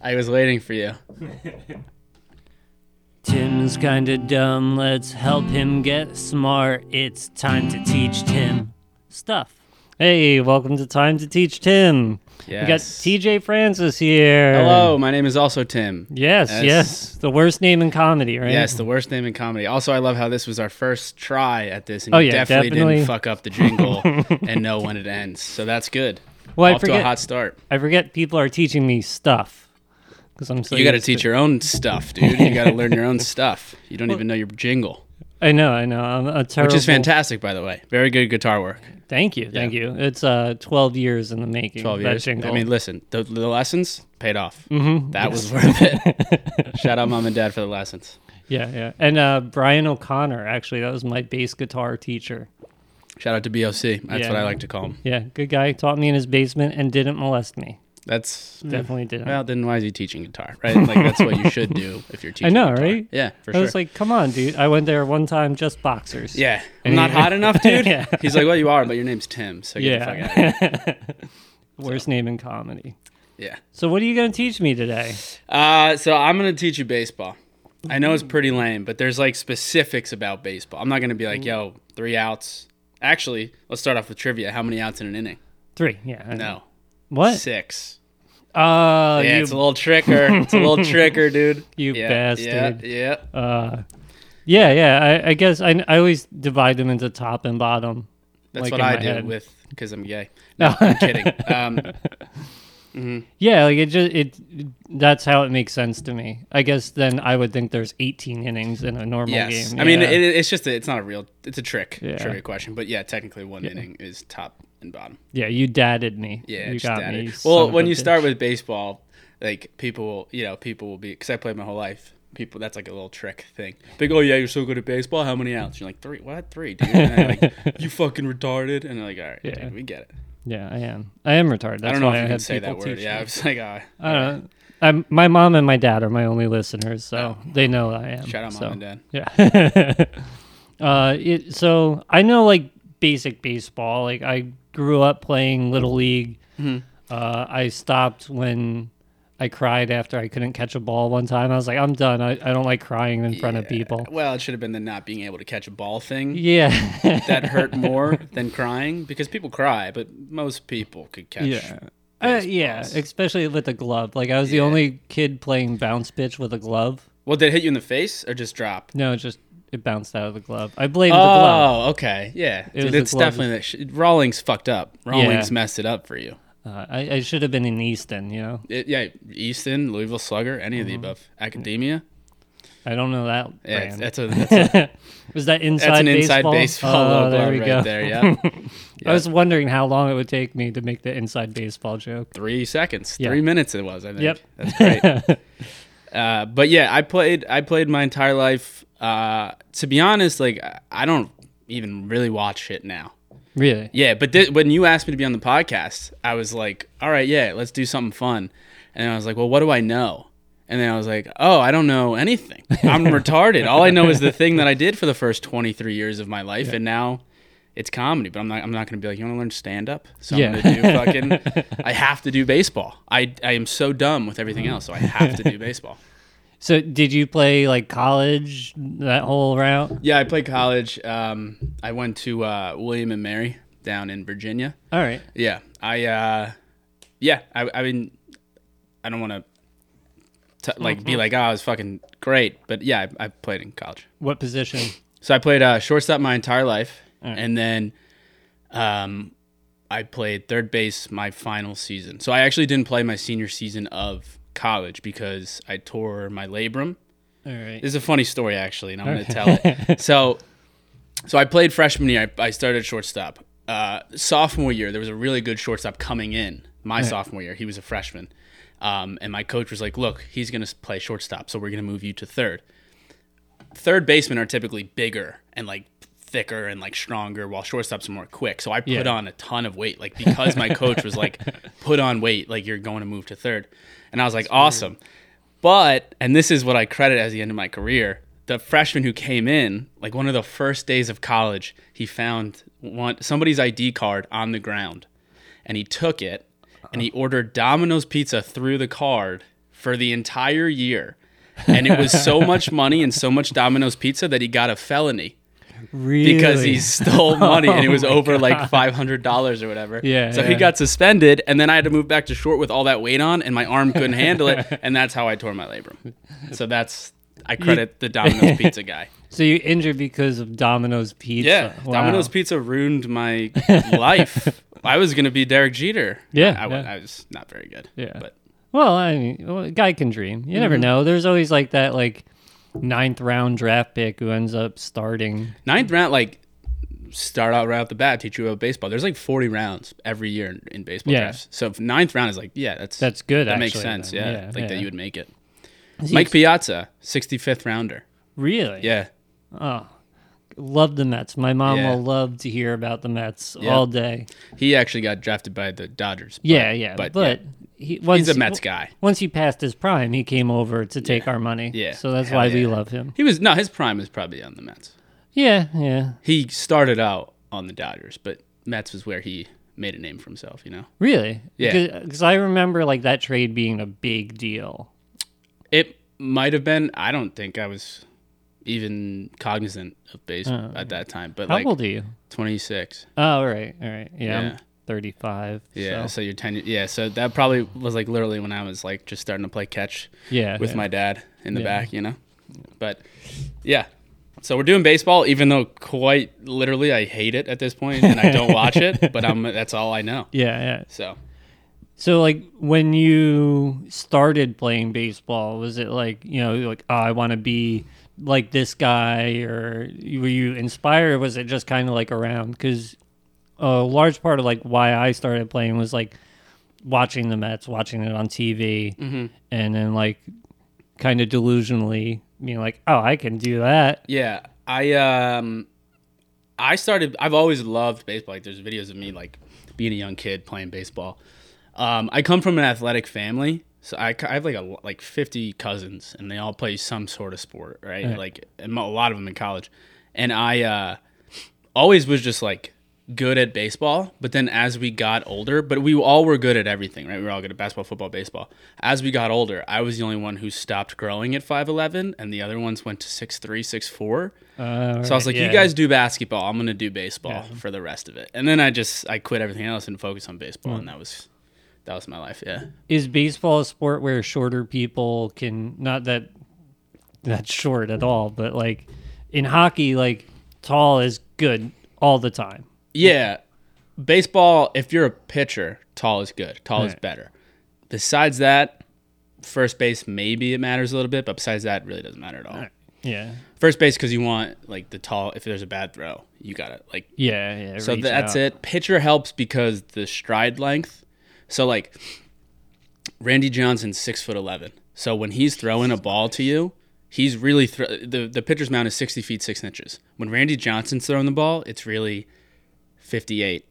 I was waiting for you. Tim's kinda dumb, let's help him get smart. It's time to teach Tim stuff. Hey, welcome to Time to Teach Tim. Yes. We got TJ Francis here. Hello, my name is also Tim. Yes, Yes. yes. The worst name in comedy, right? Yes, the worst name in comedy. Also, I love how this was our first try at this, and Oh, you yeah, definitely, definitely. didn't fuck up the jingle and know when it ends. So that's good. Well, I Off to a forget, hot start. I forget people are teaching me stuff. Because I'm so you got to teach your own stuff, dude. You got to learn your own stuff. You don't even know your jingle, I know, I know. I'm a terrible. which is fantastic, by the way. Very good guitar work. Thank you, thank you. It's uh 12 years in the making. 12 that years. Jingle. I mean, listen, the, the lessons paid off. Mm-hmm. That was worth it. Shout out mom and dad for the lessons. yeah, yeah. And uh, Brian O'Connor, actually, that was my bass guitar teacher. Shout out to BOC. That's Yeah. what I like to call him. Yeah, good guy. Taught me in his basement and didn't molest me. That's mm. Definitely didn't. well. Then why is he teaching guitar? Right? Like that's what you should do if you're teaching. I know, guitar. right? Yeah, for I sure. was like, come on, dude. I went there one time, just boxers. yeah, I'm not hot enough, dude. Yeah. He's like, well, you are, but your name's Tim. So get the fuck out of here. Yeah. Worst name in comedy. Yeah. So, what are you going to teach me today? Uh, so I'm gonna teach you baseball. I know it's mm. pretty lame, but there's like specifics about baseball. I'm not gonna be like, mm. yo, three outs. Actually, let's start off with trivia. How many outs in an inning? Three. Yeah. I know. What? six. Uh, yeah, you, it's a little tricker. It's a little tricker, dude. You yeah, bastard. Yeah, yeah. uh, yeah, yeah. I, I guess I, I always divide them into top and bottom. That's like what I do head. with because I'm gay. No, I'm kidding. Um, Mm-hmm. Yeah, like it just it. That's how it makes sense to me. I guess then I would think there's 18 innings in a normal yes, game. I mean Yeah. it, it's just a, it's not a real it's a trick Yeah. trivia question, but yeah, technically one inning is top and bottom. yeah, you dadded me. Yeah, you got that me. Well, when you bitch. start with baseball, like people, will, you know, people will be because I played my whole life. People, that's like a little trick thing. Like, oh yeah, you're so good at baseball. How many outs? You're like three. What three, dude? And like, you fucking retarded. And they're like, all right, Yeah. dude, we get it. Yeah, I am. I am retarded. That's I don't know why if I you can say that word. Yeah, I was like, ah, I don't know. I'm, my mom and my dad are my only listeners, so they know I am. Oh. shout out mom so. and dad. Yeah. uh, it, so I know like basic baseball. Like I grew up playing little league. Mm-hmm. Uh, I stopped when I cried after I couldn't catch a ball one time. I was like, I'm done. I, I don't like crying in front of people. Well, it should have been the not being able to catch a ball thing. Yeah. That hurt more than crying because people cry, but most people could catch. yeah. Uh, yeah, especially with a glove. Like I was the only kid playing bounce pitch with a glove. Well, did it hit you in the face or just drop? No, just it bounced out of the glove. I blamed the glove. Oh, okay, yeah. It Dude, it's definitely that. Sh- Rawlings fucked up. Rawlings Yeah. messed it up for you. Uh, I, I should have been in Easton. You know, It, yeah, Easton, Louisville Slugger, any of the above. Akadema. I don't know that. Yeah, that's a that's, a, Was that inside baseball. that's an baseball? inside baseball Oh, logo there we right go. there. Yeah, I was wondering how long it would take me to make the inside baseball joke. three seconds, Yeah. three minutes it was. I think. Yep. that's great. uh, but yeah, I played. I played my entire life. Uh, to be honest, like I don't even really watch it now. Really? Yeah, but th- when you asked me to be on the podcast, I was like, all right, yeah, let's do something fun. And I was like, well, what do I know? And then I was like, oh, I don't know anything. I'm retarded. All I know is the thing that I did for the first 23 years of my life, and now it's comedy. But I'm not. I'm not going to be like, you want to learn stand up? So I'm Yeah. going to do fucking. I have to do baseball. I I am so dumb with everything mm. else, so I have to do baseball. So did you play like college that whole route? Yeah, I played college. Um, I went to uh, William and Mary down in Virginia. All right. Yeah, I uh, yeah, I, I mean, I don't want to like be like, oh, I was fucking great, but yeah, I, I played in college. What position? So I played uh, shortstop my entire life, Alright. and then um, I played third base my final season. So I actually didn't play my senior season of college because I tore my labrum. All right. This is a funny story actually, and I'm going to tell it. So, so I played freshman year. I, I started shortstop. Uh, sophomore year, there was a really good shortstop coming in. My sophomore year, he was a freshman, um, and my coach was like, "Look, he's going to play shortstop, so we're going to move you to third. Third basemen are typically bigger and like thicker and like stronger, while shortstops are more quick. So I put Yeah. on a ton of weight, like because my coach was like, "Put on weight, like you're going to move to third. And I was like, "Awesome." But, and this is what I credit as the end of my career, the freshman who came in, like one of the first days of college, he found one somebody's ID card on the ground, and he took it and he uh-huh. ordered Domino's pizza through the card for the entire year. And it was so much money and so much Domino's pizza that he got a felony Really? because he stole money and it was Oh over like five hundred dollars or whatever. Yeah, So he got suspended, and then I had to move back to short with all that weight on, and my arm couldn't handle it, and that's how I tore my labrum. So that's I credit the Domino's pizza guy. So you injured because of Domino's pizza? Yeah, Wow. Domino's pizza ruined my life. I was gonna be Derek Jeter. Yeah, I, I, yeah. I was not very good. Yeah. but Well, I mean, well, a guy can dream. You Mm-hmm. never know. There's always like that like ninth round draft pick who ends up starting. ninth round, like start out right off the bat, teach you about baseball. There's like 40 rounds every year in, in baseball Yeah. drafts. So if ninth round is like, yeah, that's That's good. that makes sense. then. Yeah, like that you would make it. Mike Piazza, 65th rounder. really? Yeah, Oh, love the Mets. My mom Yeah. will love to hear about the Mets Yeah. all day. he actually got drafted by the Dodgers. but- Yeah, yeah. but, But, yeah, he once he's a Mets guy. Once he passed his prime, he came over to take our money. Yeah, So that's hell why we love him. He was no, his prime was probably on the Mets. Yeah, yeah. He started out on the Dodgers, but Mets was where he made a name for himself. You know, Really? Yeah. Because I remember like that trade being a big deal. it might have been. I don't think I was even cognizant of baseball oh. at that time. But How like old are you? 26. Oh, all right, all right. Yeah, Yeah. I'm 35. Yeah, so- so, you're 10. Yeah, so that probably was like literally when I was like just starting to play catch yeah. with yeah. my dad in the Yeah. back, you know. But yeah, so we're doing baseball, even though quite literally I hate it at this point and I don't watch it, but I'm that's all I know. Yeah, yeah. So So like when you started playing baseball, was it like you know like oh, I want to be like this guy, or were you inspired? Or was it just kind of like around? Because a large part of like why I started playing was like watching the Mets, watching it on TV, and then like kind of delusionally being like, oh, I can do that. yeah, I um I started. I've always loved baseball. Like there's videos of me like being a young kid playing baseball. Um, I come from an athletic family, so I, I have like a like 50 cousins, and they all play some sort of sport, right? Right. Like and a lot of them in college, and I uh, always was just like good at baseball. But then as we got older, but we all were good at everything, right? We were all good at basketball, football, baseball. As we got older, I was the only one who stopped growing at 5'11, and the other ones went to 6'3, 6'4. Uh, So I was like, you guys do basketball. I'm gonna do baseball for the rest of it. And then I just I quit everything else and focused on baseball, and that was that was my life. Yeah. is baseball a sport where shorter people can not that that's short at all, but like in hockey, like tall is good all the time. Yeah. Baseball, if you're a pitcher, tall is good. Tall is better. Besides that, first base maybe it matters a little bit, but besides that, it really doesn't matter at all. Yeah, First base because you want like the tall. If there's a bad throw, you gotta like yeah, yeah. So that's out. it. Pitcher helps because the stride length. So like Randy Johnson's six foot eleven. So when he's throwing a ball to you, he's really thro- the the pitcher's mound is sixty feet six inches. When Randy Johnson's throwing the ball, it's really fifty eight.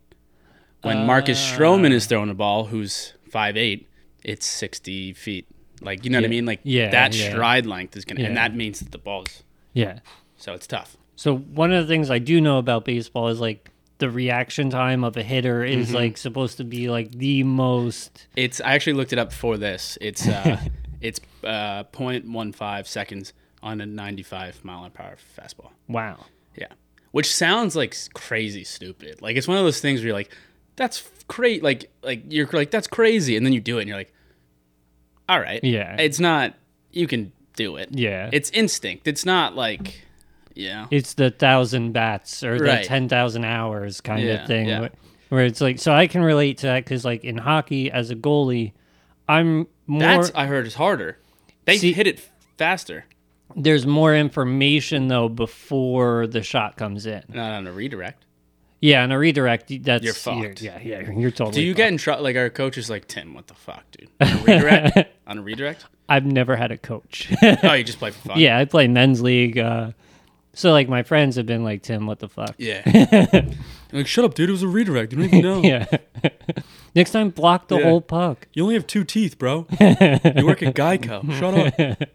When Marcus Stroman is throwing a ball, who's five eight, it's sixty feet. Like you know what I mean? Like Yeah, that yeah. stride length is gonna, and that means that the ball's Yeah. so it's tough. So one of the things I do know about baseball is like the reaction time of a hitter is Mm-hmm. like supposed to be like the most. It's I actually looked it up for this. It's uh, it's uh, 0.15 seconds on a 95 mile per hour fastball. Wow. Yeah, which sounds like crazy stupid. Like it's one of those things where you're like, that's great. Like like you're like that's crazy, and then you do it, and you're like, all right, Yeah. It's not. You can do it. Yeah. It's instinct. It's not like, yeah. it's the thousand bats or the ten thousand hours kind Yeah, of thing, yeah. where, where it's like. So I can relate to that because like in hockey as a goalie, I'm more. That's I heard is harder. They See- hit it faster. There's more information though before the shot comes in. Not on a redirect. Yeah, on a redirect, that's You're fucked. yeah, yeah, you're totally. Do you fucked. get in trouble? Like our coach is like, Tim, what the fuck, dude? On a redirect? on a redirect? I've never had a coach. Oh, you just play for fun. yeah, I play men's league. Uh, so like my friends have been like, Tim, what the fuck? Yeah. Like, shut up, dude. It was a redirect. You don't even know. Yeah. Next time, block the Yeah. whole puck. You only have two teeth, bro. You work at Geico. Shut up.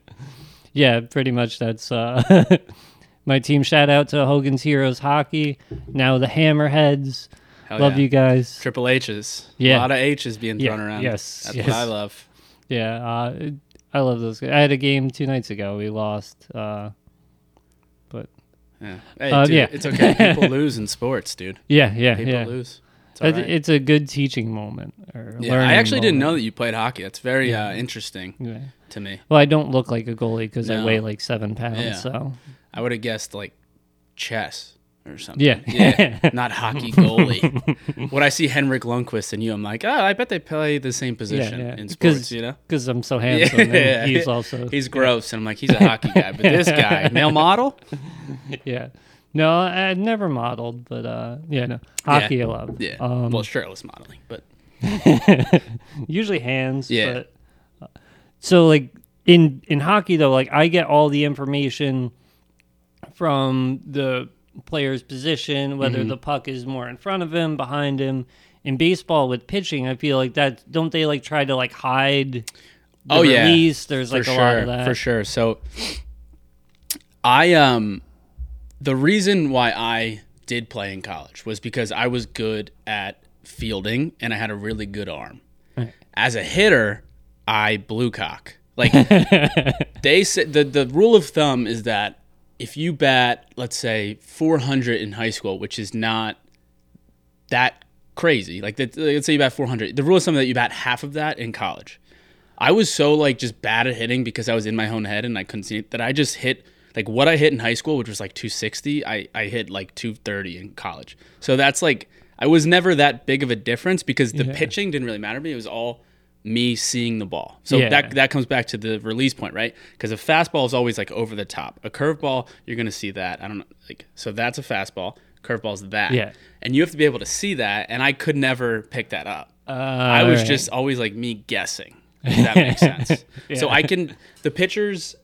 Yeah, pretty much. That's uh, my team. Shout out to Hogan's Heroes Hockey. Now the Hammerheads. Hell Love yeah. you guys. Triple H's. Yeah. A lot of H's being Yeah, thrown around. yes, That's yes. what I love. Yeah. Uh, I love those. guys. I had a game two nights ago. We lost. Uh, but Yeah. Hey, Uh, dude, yeah. it's okay. People lose in sports, dude. yeah, yeah, People yeah. lose. It's, I right. It's a good teaching moment. Or yeah, learning I actually didn't know that you played hockey. That's very uh, interesting Yeah. to me. Well, I don't look like a goalie because I weigh like seven pounds. Yeah. So I would have guessed like chess or something. Yeah. yeah. Not hockey goalie. when I see Henrik Lundqvist and you, I'm like, oh, I bet they play the same position yeah. in 'Cause- sports. You know, because I'm so handsome, and he's also he's gross, and I'm like, he's a hockey guy, but this guy, male model. yeah. No, I never modeled, but uh, yeah, no hockey I love. Yeah, Um, well, shirtless modeling, but usually hands. Yeah. But, uh, so like in in hockey though, like I get all the information from the player's position, whether Mm-hmm. the puck is more in front of him, behind him. In baseball with pitching, I feel like that don't they like try to like hide the Oh, yeah. release? There's like for a sure, lot of that. for sure. So, I um, the reason why I did play in college was because I was good at fielding and I had a really good arm. Right. As a hitter, I blew cock. Like they said, the the rule of thumb is that if you bat, let's say 400 in high school, which is not that crazy. Like that- let's say you bat 400. The rule is something that you bat half of that in college. I was so like just bad at hitting because I was in my own head and I couldn't see it that I just hit like what I hit in high school, which was like 260. I I hit like 230 in college. So that's like I was never that big of a difference because the Yeah. pitching didn't really matter to me. It was all me seeing the ball. So Yeah. that that comes back to the release point, right? Because a fastball is always like over the top. A curveball, you're gonna see that. I don't know, like so that's a fastball. Curveball's that. Yeah. And you have to be able to see that, and I could never pick that up. Uh, I was alright. just always like me guessing. If that makes sense. So I can the pitchers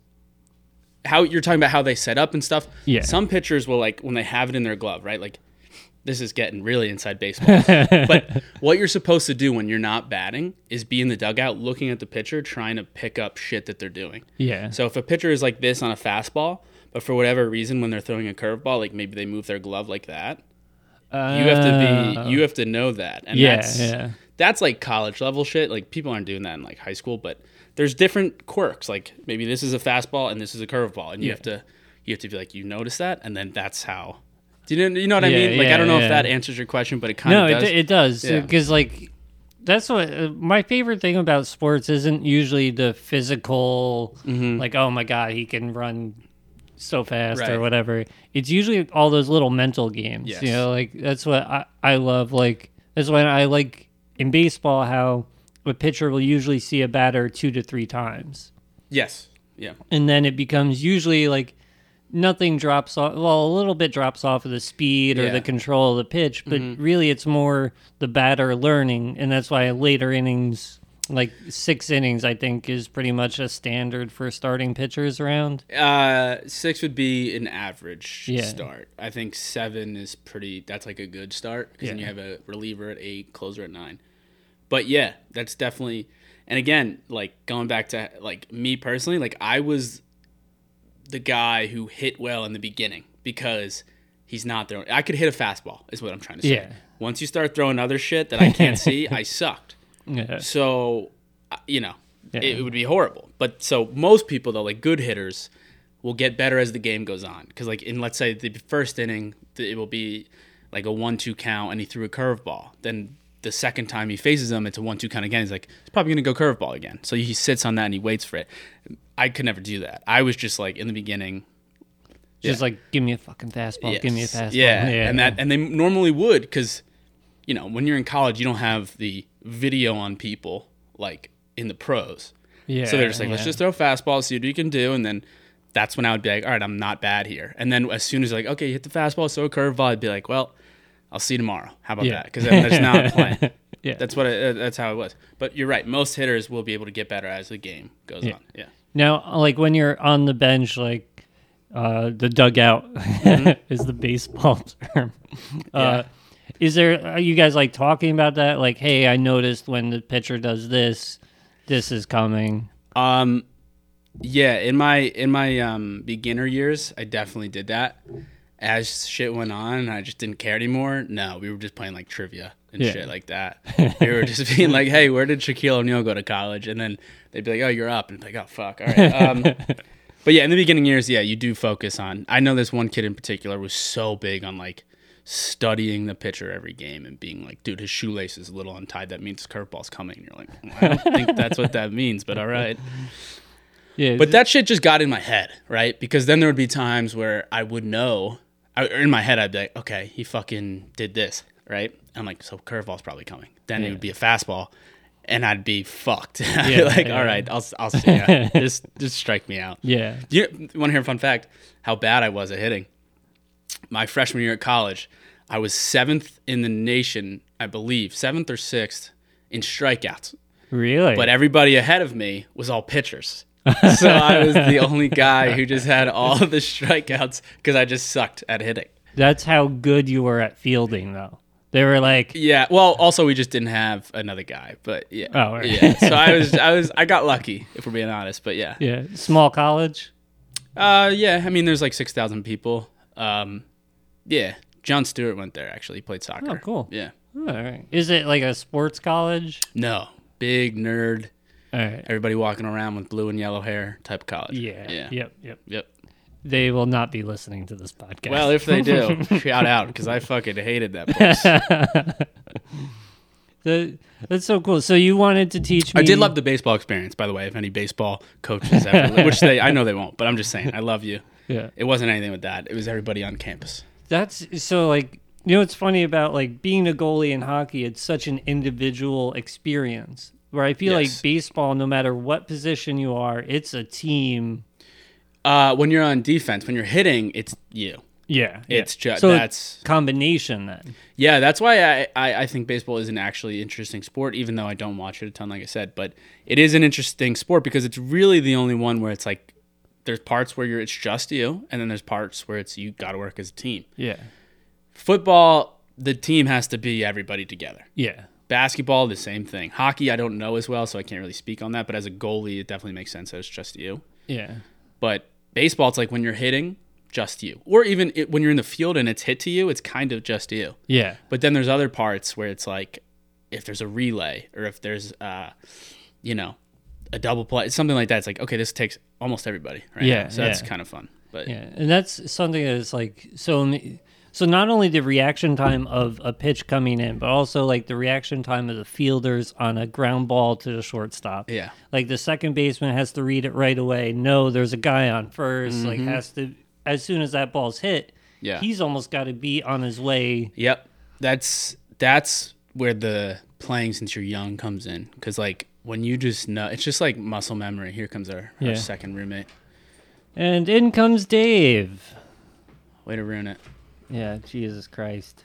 how you're talking about how they set up and stuff. Yeah. Some pitchers will like when they have it in their glove, right? Like this is getting really inside baseball. but what you're supposed to do when you're not batting is be in the dugout looking at the pitcher trying to pick up shit that they're doing. yeah. So if a pitcher is like this on a fastball, but for whatever reason when they're throwing a curveball, like maybe they move their glove like that, you have to be you have to know that. And Uh, yeah, that's yeah. that's like college level shit. Like people aren't doing that in like high school, but there's different quirks. Like maybe this is a fastball and this is a curveball, and you Yeah. have to you have to be like you notice that, and then that's how. Do you know, you know what I Yeah, mean? Like I don't know if that answers your question, but it kind no, of it, does. d- it does because like that's what uh, my favorite thing about sports isn't usually the physical like oh my god he can run so fast Mm-hmm. Right. or whatever it's usually all those little mental games Yes. you know like that's what I, I love like that's why i like in baseball how a pitcher will usually see a batter two to three times yes. Yeah. and then it becomes usually like nothing drops off well a little bit drops off of the speed or Yeah. Mm-hmm. the control of the pitch but really it's more the batter learning and that's why later innings like six innings i think is pretty much a standard for starting pitchers around Uh, six would be an average Yeah. start. I think seven is pretty. That's like a good start because then you have a reliever at eight, closer at nine. But yeah, that's definitely. And again, like going back to like me personally, like I was the guy who hit well in the beginning because he's not throwing. I could hit a fastball, is what I'm trying to say. Yeah. Once you start throwing other shit that I can't see, I sucked. yeah So, uh, you know, Yeah. it, it would be horrible. But so most people though, like good hitters, will get better as the game goes on. Because like in let's say the first inning, it will be like a one-two count, and he threw a curveball. Then the second time he faces him, it's a one-two count again. He's like, he's probably gonna go curveball again. So he sits on that and he waits for it. I could never do that. I was just like in the beginning. just like give me a fucking fastball give me a fastball Yeah, and that and they normally would because, you know, when you're in college, you don't have the video on people like in the pros. yeah So they're just like, let's just throw fastballs, see what you can do, and then that's when I would be like, all right, I'm not bad here. And then as soon as like, okay, you hit the fastball, throw a curveball, I'd be like, well, I'll see you tomorrow. How about Yeah. that? Because there's not playing. yeah That's what. I, uh, that's how it was. But you're right. Most hitters will be able to get better as the game goes Yeah. on. Yeah. Now, like when you're on the bench, like uh, the dugout Mm-hmm. is the baseball term. Uh, is there? Are you guys like talking about that? Like, hey, I noticed when the pitcher does this, this is coming. Um, yeah. In my in my um beginner years, I definitely did that. As shit went on, and I just didn't care anymore. No, we were just playing like trivia. and Yeah. shit like that. we were just being like, "Hey, where did Shaquille O'Neal go to college?" And then they'd be like, "Oh, you're up," and like, "Oh, fuck, all right." Um, but yeah, in the beginning years, yeah, you do focus on. I know this one kid in particular was so big on like studying the pitcher every game and being like, "Dude, his shoelace is a little untied. That means curveball's coming." And you're like, "I don't think that's what that means," but all right. Yeah, But that shit just got in my head, right? Because then there would be times where I would know, I, in my head, I'd be like, okay, he fucking did this, right? I'm like, so curveball's probably coming. Then it would be a fastball, and I'd be fucked. I'd be like, yeah. all right, I'll, I'll see. just, just strike me out. yeah, Do you want to hear a fun fact? How bad I was at hitting. My freshman year at college, I was seventh in the nation, I believe, seventh or sixth in strikeouts really. but everybody ahead of me was all pitchers. so I was the only guy who just had all the strikeouts because I just sucked at hitting. That's how good you were at fielding, though. They were like, Yeah. Well, also we just didn't have another guy, but yeah. Oh, right. yeah. So I was, I was, I got lucky if we're being honest. But yeah. yeah, small college. Uh, yeah. I mean, there's like six thousand people. Um, yeah. Jon Stewart went there actually. He played soccer. Oh, cool. Yeah. All right. Is it like a sports college? No. Big nerd. All right. Everybody walking around with blue and yellow hair type of college. Yeah. Yeah. Yep. Yep. Yep. They will not be listening to this podcast. Well, if they do, shout out because I fucking hated that place. The- that's so cool. So you wanted to teach me? I did love the baseball experience, by the way. If any baseball coaches ever, which they, I know they won't, but I'm just saying, I love you. Yeah. It wasn't anything with that. It was everybody on campus. That's so like you know what's funny about like being a goalie in hockey. It's such an individual experience where I feel Yes. like baseball, no matter what position you are, it's a team. Uh, when you're on defense, when you're hitting, it's you. Yeah, It's just so that's combination then. yeah. That's why I, I I think baseball is an actually interesting sport, even though I don't watch it a ton, like I said. But it is an interesting sport because it's really the only one where it's like there's parts where you're it's just you, and then there's parts where it's you got to work as a team. Yeah, Football, the team has to be everybody together. yeah, Basketball, the same thing. Hockey, I don't know as well, so I can't really speak on that. But as a goalie, it definitely makes sense that it's just you. yeah, But baseball, it's like when you're hitting, just you. Or even it, when you're in the field and it's hit to you, it's kind of just you. yeah, But then there's other parts where it's like if there's a relay or if there's, uh, you know, a double play, something like that. It's like okay, this takes almost everybody. Right? Yeah, So that's kind of fun. But yeah. And that's something that's like so. So not only the reaction time of a pitch coming in, but also like the reaction time of the fielders on a ground ball to the shortstop. yeah, Like the second baseman has to read it right away. No, there's a guy on 1st Like has to as soon as that ball's hit, Mm-hmm. yeah. he's almost got to be on his way. Yep. That's that's where the playing since you're young comes in because like when you just know it's just like muscle memory. Here comes our, our second roommate. And in comes Dave. Way to ruin it. Yeah, Jesus Christ.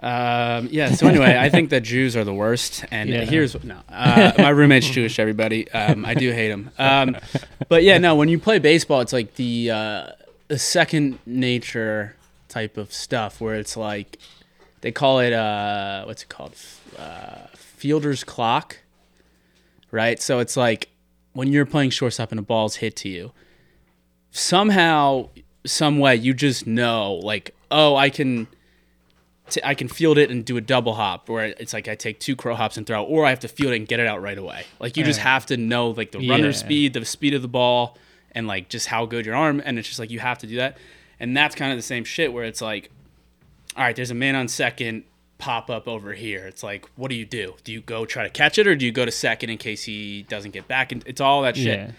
Um, yeah. So anyway, I think that Jews are the worst, and Yeah. here's no. Uh, my roommate's Jewish. Everybody, um, I do hate him. Um, but yeah, no. When you play baseball, it's like the uh, the second nature type of stuff where it's like they call it uh, what's it called? Uh, fielder's clock, right? So it's like when you're playing shortstop and a ball's hit to you, somehow, some way, you just know, like, oh, I can t- I can field it and do a double hop, where it's like I take two crow hops and throw, or I have to field it and get it out right away. Like you just have to know like the runner Yeah. speed, the speed of the ball, and like just how good your arm, and it's just like you have to do that. And that's kind of the same shit where it's like, all right, there's a man on second, pop up over here. It's like, what do you do? Do you go try to catch it, or do you go to second in case he doesn't get back? And it's all that shit Yeah.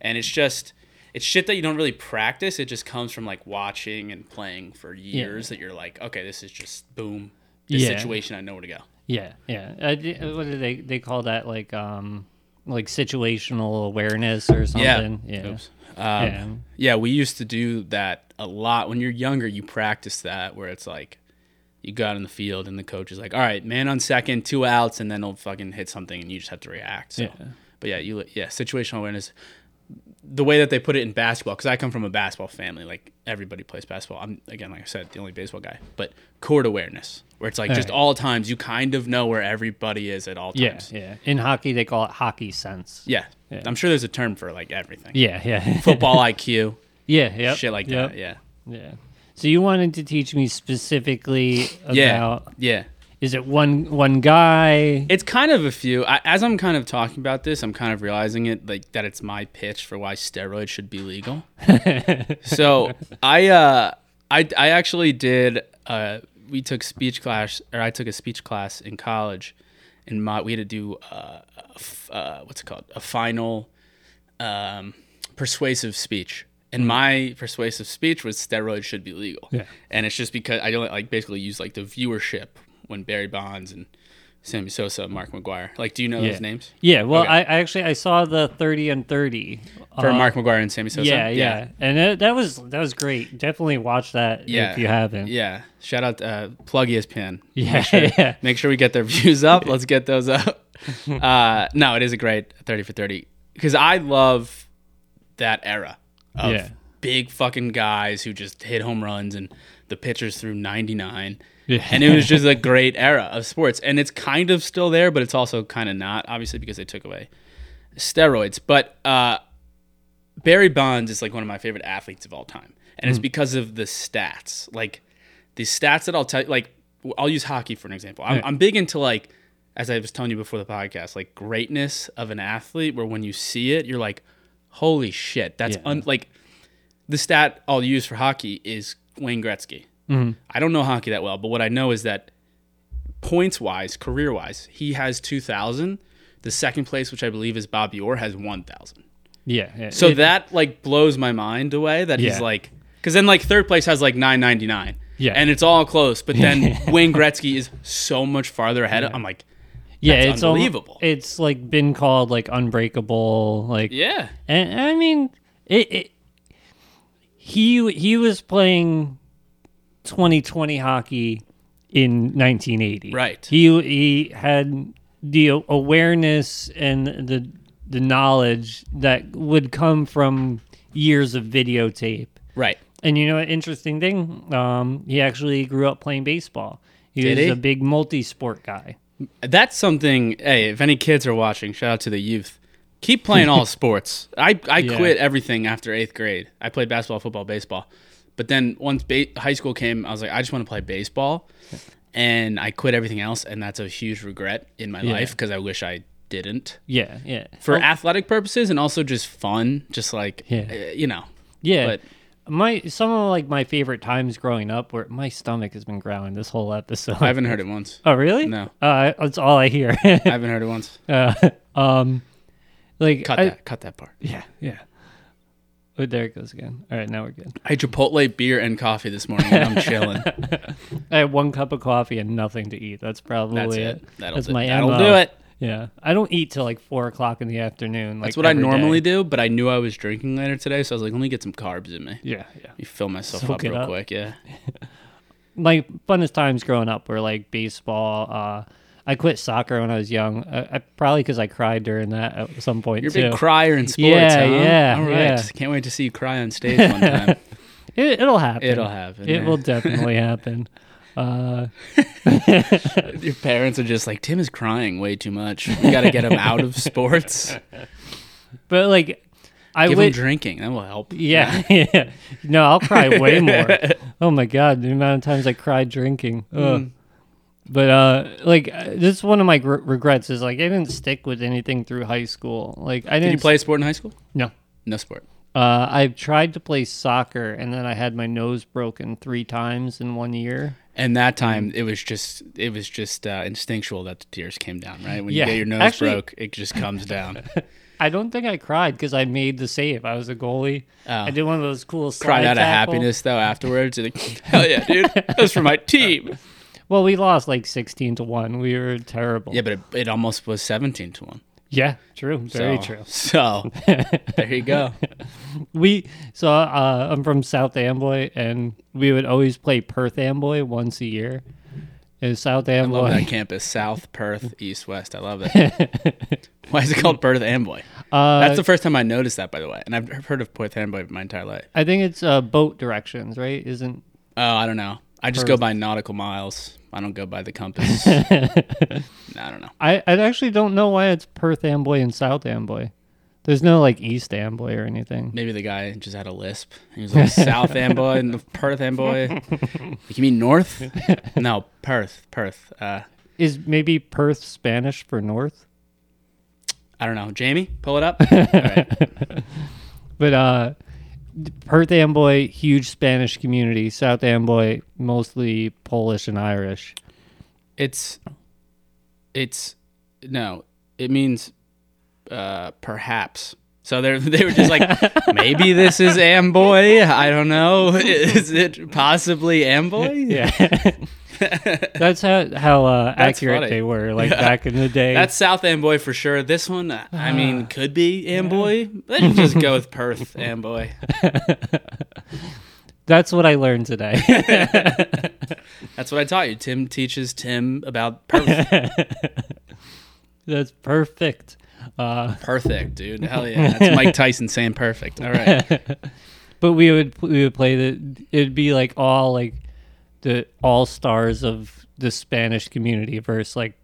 and it's just it's shit that you don't really practice it just comes from like watching and playing for years that you're like okay this is just boom this Yeah. situation i know where to go Yeah, yeah. Uh, what do they they call that? Like um, like situational awareness or something. Yeah. Oops. Um, Yeah. yeah we used to do that a lot when you're younger you practice that where it's like you go out in the field and the coach is like all right man on second two outs and then he'll fucking hit something and you just have to react so Yeah. but yeah you yeah situational awareness the way that they put it in basketball because i come from a basketball family like everybody plays basketball i'm again like i said the only baseball guy but court awareness where it's like just Right. all times you kind of know where everybody is at all times yeah. yeah. In hockey, they call it hockey sense. yeah. Yeah. i'm sure there's a term for like everything Yeah, yeah. football iq yeah, yep, shit like yep, that yeah Yeah. So you wanted to teach me specifically yeah about yeah Is it one one guy? It's kind of a few. I, as I'm kind of talking about this, I'm kind of realizing it like that it's my pitch for why steroids should be legal. so I uh I I actually did uh we took speech class or I took a speech class in college, and my we had to do uh, a f- uh what's it called a final um persuasive speech. And my persuasive speech was steroids should be legal. Yeah. And it's just because I don't like basically use like the viewership when Barry Bonds and Sammy Sosa, Mark McGwire. Like, do you know Yeah. those names? Yeah, well, Okay. I, I actually I saw the thirty and thirty For uh, Mark McGwire and Sammy Sosa? Yeah, yeah, and it, that was that was great. Definitely watch that Yeah. if you haven't. Yeah. Shout out, uh, plug ESPN. Yeah, Make sure, yeah. make sure we get their views up. Let's get those up. Uh, no, it is a great 30 for 30 because I love that era of Yeah. big fucking guys who just hit home runs and the pitchers threw 99. Yeah. and it was just a great era of sports. And it's kind of still there but it's also kind of not obviously because they took away steroids. But uh barry bonds is like one of my favorite athletes of all time. And it's because of the stats. Like the stats that i'll tell you like i'll use hockey for an example. I'm, Yeah. I'm big into like as i was telling you before the podcast like greatness of an athlete where when you see it you're like holy shit that's Yeah. un- like the stat i'll use for hockey is wayne gretzky Mm-hmm. I don't know hockey that well, but what I know is that points wise, career wise, he has 2,000. The second place, which I believe is Bobby Orr, has 1,000. yeah. yeah. So It- that like blows my mind away that Yeah. he's like, because then like third place has like 999. Yeah. And it's all close. But then Wayne Gretzky is so much farther ahead. I'm like, yeah, it's al- unbelievable. it's like been called like unbreakable, like yeah. And I mean, it, it. He he was playing 2020 hockey in 1980. Right. He he had the awareness and the the knowledge that would come from years of videotape. Right. And you know, an interesting thing, um, he actually grew up playing baseball. He Did was he? a big multi-sport guy. That's something. Hey, if any kids are watching, shout out to the youth. Keep playing all sports. I, I Yeah. quit everything after eighth grade. I played basketball, football, baseball. But then once ba- high school came, I was like, I just want to play baseball. And I quit everything else. And that's a huge regret in my Yeah. life because I wish I didn't. Yeah, yeah. For athletic purposes and also just fun, just like, Yeah. uh, you know. Yeah. But my some of like my favorite times growing up where my stomach has been growling this whole episode. I haven't heard it once. oh really? No. Uh, that's all I hear. I haven't heard it once. uh, um, like Cut I- that. Cut that part. Yeah, yeah. Oh, there it goes again. All right, now we're good. I had Chipotle beer and coffee this morning and I'm chilling. I had one cup of coffee and nothing to eat. That's probably That's it. it. That'll, That's do, my that'll MO. do it. Yeah, I don't eat till like four o'clock in the afternoon. Like That's what I normally day. do, but I knew I was drinking later today, so I was like, let me get some carbs in me. Yeah, yeah. You fill myself Soak up real up. quick, yeah. my funnest times growing up were like baseball. Uh, I quit soccer when I was young. I, I probably because I cried during that at some point You're a too. big crier in sports, Yeah, huh? yeah, All right. yeah. Can't wait to see you cry on stage one time. It, it'll happen. It'll happen. It yeah. will definitely happen. Uh, Your parents are just like, Tim is crying way too much. We got to get him out of sports. but like, I Give would. him drinking. That will help. yeah, yeah. No, I'll cry way more. Oh my god, the amount of times I cried drinking. Mm. But uh, like uh, this is one of my gr- regrets is like I didn't stick with anything through high school. Like I Did didn't you play a sport in high school? No. No sport. Uh, I've tried to play soccer, and then I had my nose broken three times in one year. And that time, it was just it was just uh, instinctual that the tears came down, right? When Yeah. you get your nose Actually- broke, it just comes down. I don't think I cried because I made the save. I was a goalie. Oh. I did one of those cool slide Cried out of happiness though afterwards. Like, hell yeah, dude! That was for my team. Well, we lost like sixteen to one. We were terrible. Yeah, but it, it almost was seventeen to one. Yeah, true. Very So- true. So there you go. We so uh, I'm from South Amboy, and we would always play Perth Amboy once a year. And South Amboy? I love that campus. South, Perth, East, West. I love it. Why is it called Perth Amboy? uh, That's the first time I noticed that, by the way. And I've heard of Perth Amboy my entire life. I think it's uh, boat directions, right? Isn't Oh, I don't know. I just go by nautical miles. I don't go by the compass. I don't know. I? I actually don't know why it's Perth Amboy and South Amboy. There's no like East Amboy or anything. Maybe the guy just had a lisp. He was like South Amboy and Perth Amboy. Like, you mean North? No, Perth, Perth. Uh, is maybe Perth Spanish for north? I don't know. Jamie, pull it up. All right. But uh, Perth Amboy, huge Spanish community. South Amboy, mostly Polish and Irish. It's it's no. It means uh, perhaps. So they they were just like maybe this is Amboy. I don't know. Is it possibly Amboy? Yeah. That's how how uh, That's accurate funny. they were, like Yeah. back in the day. That's South Amboy for sure. This one, I mean, could be Amboy. Let's just go with Perth Amboy. That's what I learned today. That's what I taught you. Tim teaches Tim about Perth. That's perfect. Uh, perfect, dude. Hell yeah. That's Mike Tyson saying perfect. All right. but we would we would play the. It'd be like all like the all stars of the Spanish community versus like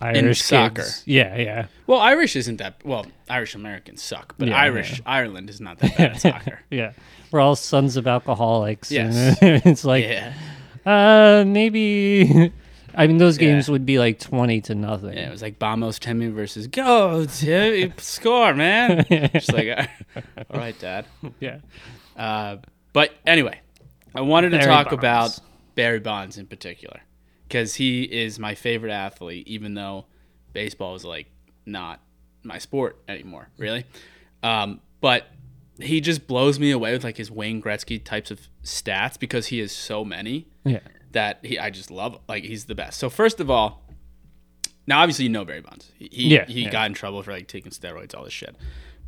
Irish soccer. kids. Yeah, yeah. Well, Irish isn't that. Well, Irish Americans suck, but Yeah, Irish Ireland is not that bad at soccer. Yeah, we're all sons of alcoholics. Yes. it's like, yeah. uh, maybe. I mean, those Yeah. games would be like twenty to nothing. Yeah, it was like Bamos Timmy versus Go Timmy score, man. Just like, all right, Dad. yeah. Uh, but anyway, I wanted to talk about Barry Bonds in particular because he is my favorite athlete, even though baseball is like not my sport anymore, really. Um, but he just blows me away with like his Wayne Gretzky types of stats because he has so many Yeah. that he I just love like he's the best. So first of all, now obviously you know Barry Bonds. He Yeah, he yeah. got in trouble for like taking steroids, all this shit.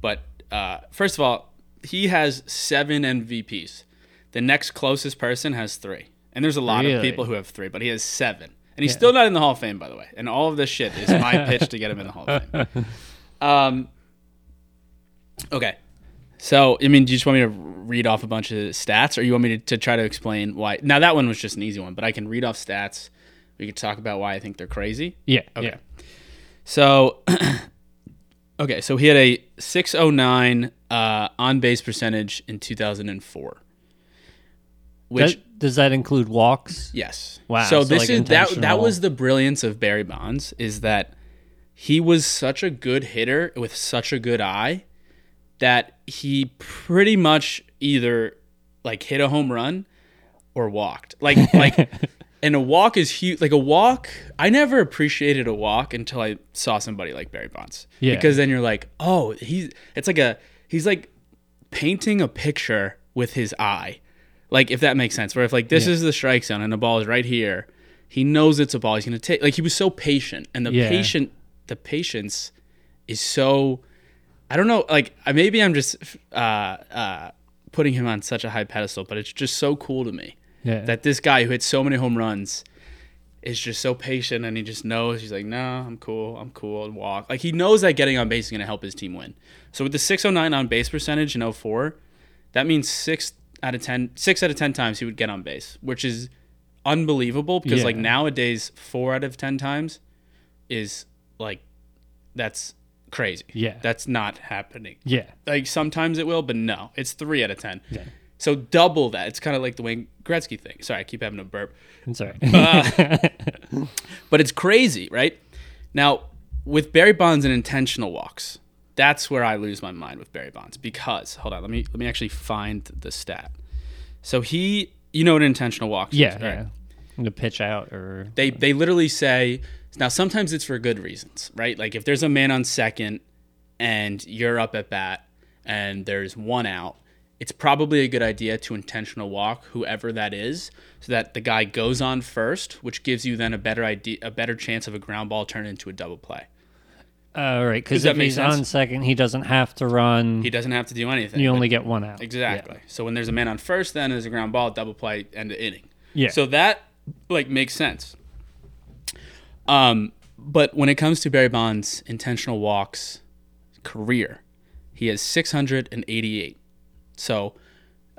But uh, first of all, he has seven MVPs. The next closest person has three, and there's a lot of people who have three, but he has seven, and he's still not in the Hall of Fame, by the way. And all of this shit is my pitch to get him in the Hall of Fame. Um. Okay. So, I mean, do you just want me to read off a bunch of stats, or you want me to, to try to explain why? Now, that one was just an easy one, but I can read off stats. We could talk about why I think they're crazy. Yeah. Okay. Yeah. So, okay, so he had a 609 uh, on base percentage in 2004. Which, That- does that include walks? yes. Wow, So, so this like is that. That was the brilliance of Barry Bonds is that he was such a good hitter with such a good eye that he pretty much either like hit a home run or walked. Like like and a walk is huge. Like a walk, I never appreciated a walk until I saw somebody like Barry Bonds. Yeah. Because then you're like, "Oh, he's it's like a he's like painting a picture with his eye." Like if that makes sense. Where if like this Yeah. is the strike zone and the ball is right here, he knows it's a ball. He's going to take like he was so patient and the Yeah. patient the patience is so I don't know. Like maybe I'm just uh, uh, putting him on such a high pedestal, but it's just so cool to me Yeah. that this guy who hit so many home runs is just so patient and he just knows he's like, no, I'm cool, I'm cool, and walk. Like he knows that getting on base is going to help his team win. So with the 609 on base percentage in 04, that means six out of 10, six out of 10 times he would get on base, which is unbelievable because Yeah. like nowadays, four out of 10 times is like, that's crazy. Yeah. That's not happening yeah. like sometimes it will, but no, it's three out of ten. Yeah. So double that. It's kind of like the Wayne Gretzky thing. Sorry, I keep having a burp, I'm sorry. Uh, but it's crazy, right? Now with Barry Bonds and intentional walks, that's where I lose my mind with Barry Bonds because hold on, let me let me actually find the stat. So he, you know an intentional walk? yeah. is, Yeah. right? To pitch out or They they literally say now sometimes it's for good reasons, right? Like if there's a man on second and you're up at bat and there's one out, it's probably a good idea to intentional walk whoever that is so that the guy goes on first, which gives you then a better idea a better chance of a ground ball turn into a double play. Uh, right because that if he's sense? on second, he doesn't have to run. He doesn't have to do anything. you only get one out. Exactly. So when there's a man on first, then there's a ground ball, double play, end of inning. Yeah. So that like makes sense. Um, but when it comes to Barry Bonds' intentional walks career, he has 688. So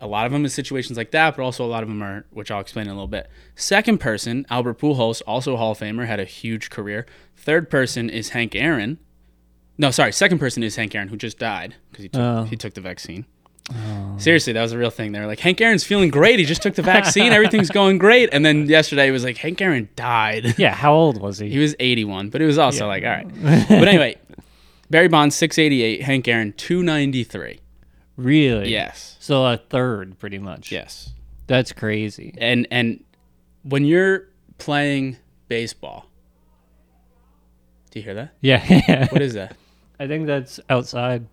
a lot of them is situations like that, but also a lot of them are, which I'll explain in a little bit. Second person, Albert Pujols, also a Hall of Famer, had a huge career. Third person is Hank Aaron. No, sorry. Second person is Hank Aaron, who just died because he took Oh. he took the vaccine. Oh. Seriously, that was a real thing. They were like, Hank Aaron's feeling great. He just took the vaccine. Everything's going great. And then yesterday it was like, Hank Aaron died. Yeah, how old was he? He was 81, but it was also like, all right. But anyway, Barry Bonds 688, Hank Aaron 293. Really? Yes. So a third, pretty much. Yes. That's crazy. And and when you're playing baseball, do you hear that? Yeah. What is that? I think that's outside.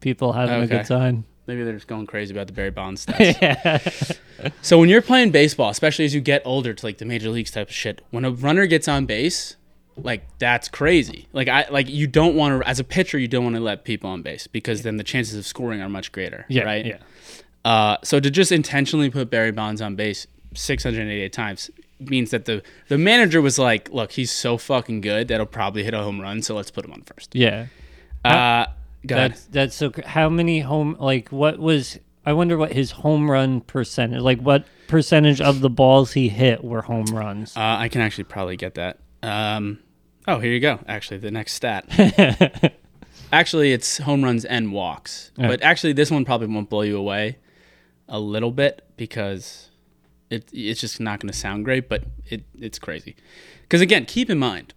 People having a good time. Maybe they're just going crazy about the Barry Bonds stats. So when you're playing baseball, especially as you get older to like the major leagues type of shit, when a runner gets on base, like that's crazy. Like I like you don't want to as a pitcher, you don't want to let people on base because then the chances of scoring are much greater. Yeah. Right. Yeah. Uh, so to just intentionally put Barry Bonds on base 688 times means that the the manager was like, look, he's so fucking good that'll probably hit a home run, so let's put him on first. Yeah. Uh. That's that's so. How many home? Like, what was? I wonder what his home run percentage. Like, what percentage of the balls he hit were home runs? Uh, I can actually probably get that. Um, oh, here you go. Actually, the next stat. actually, it's home runs and walks. Yeah. But actually, this one probably won't blow you away a little bit because it it's just not going to sound great. But it it's crazy. Because again, keep in mind,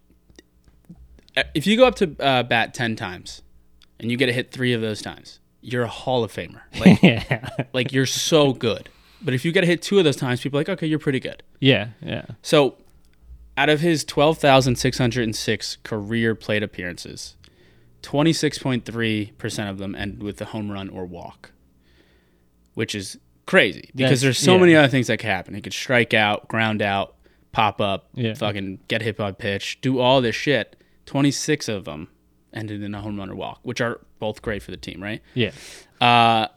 if you go up to uh, bat ten times and you get a hit three of those times, you're a Hall of Famer. Like yeah. like you're so good. But if you get a hit two of those times, people are like, okay, you're pretty good. Yeah. Yeah. So, out of his 12,606 career plate appearances, 26.3% of them end with a home run or walk, which is crazy because That's- there's so yeah. many other things that could happen. He could strike out, ground out, pop up, Yeah. fucking get hit by pitch, do all this shit. 26 of them ended in a home run or walk, which are both great for the team, right? Yeah. Uh,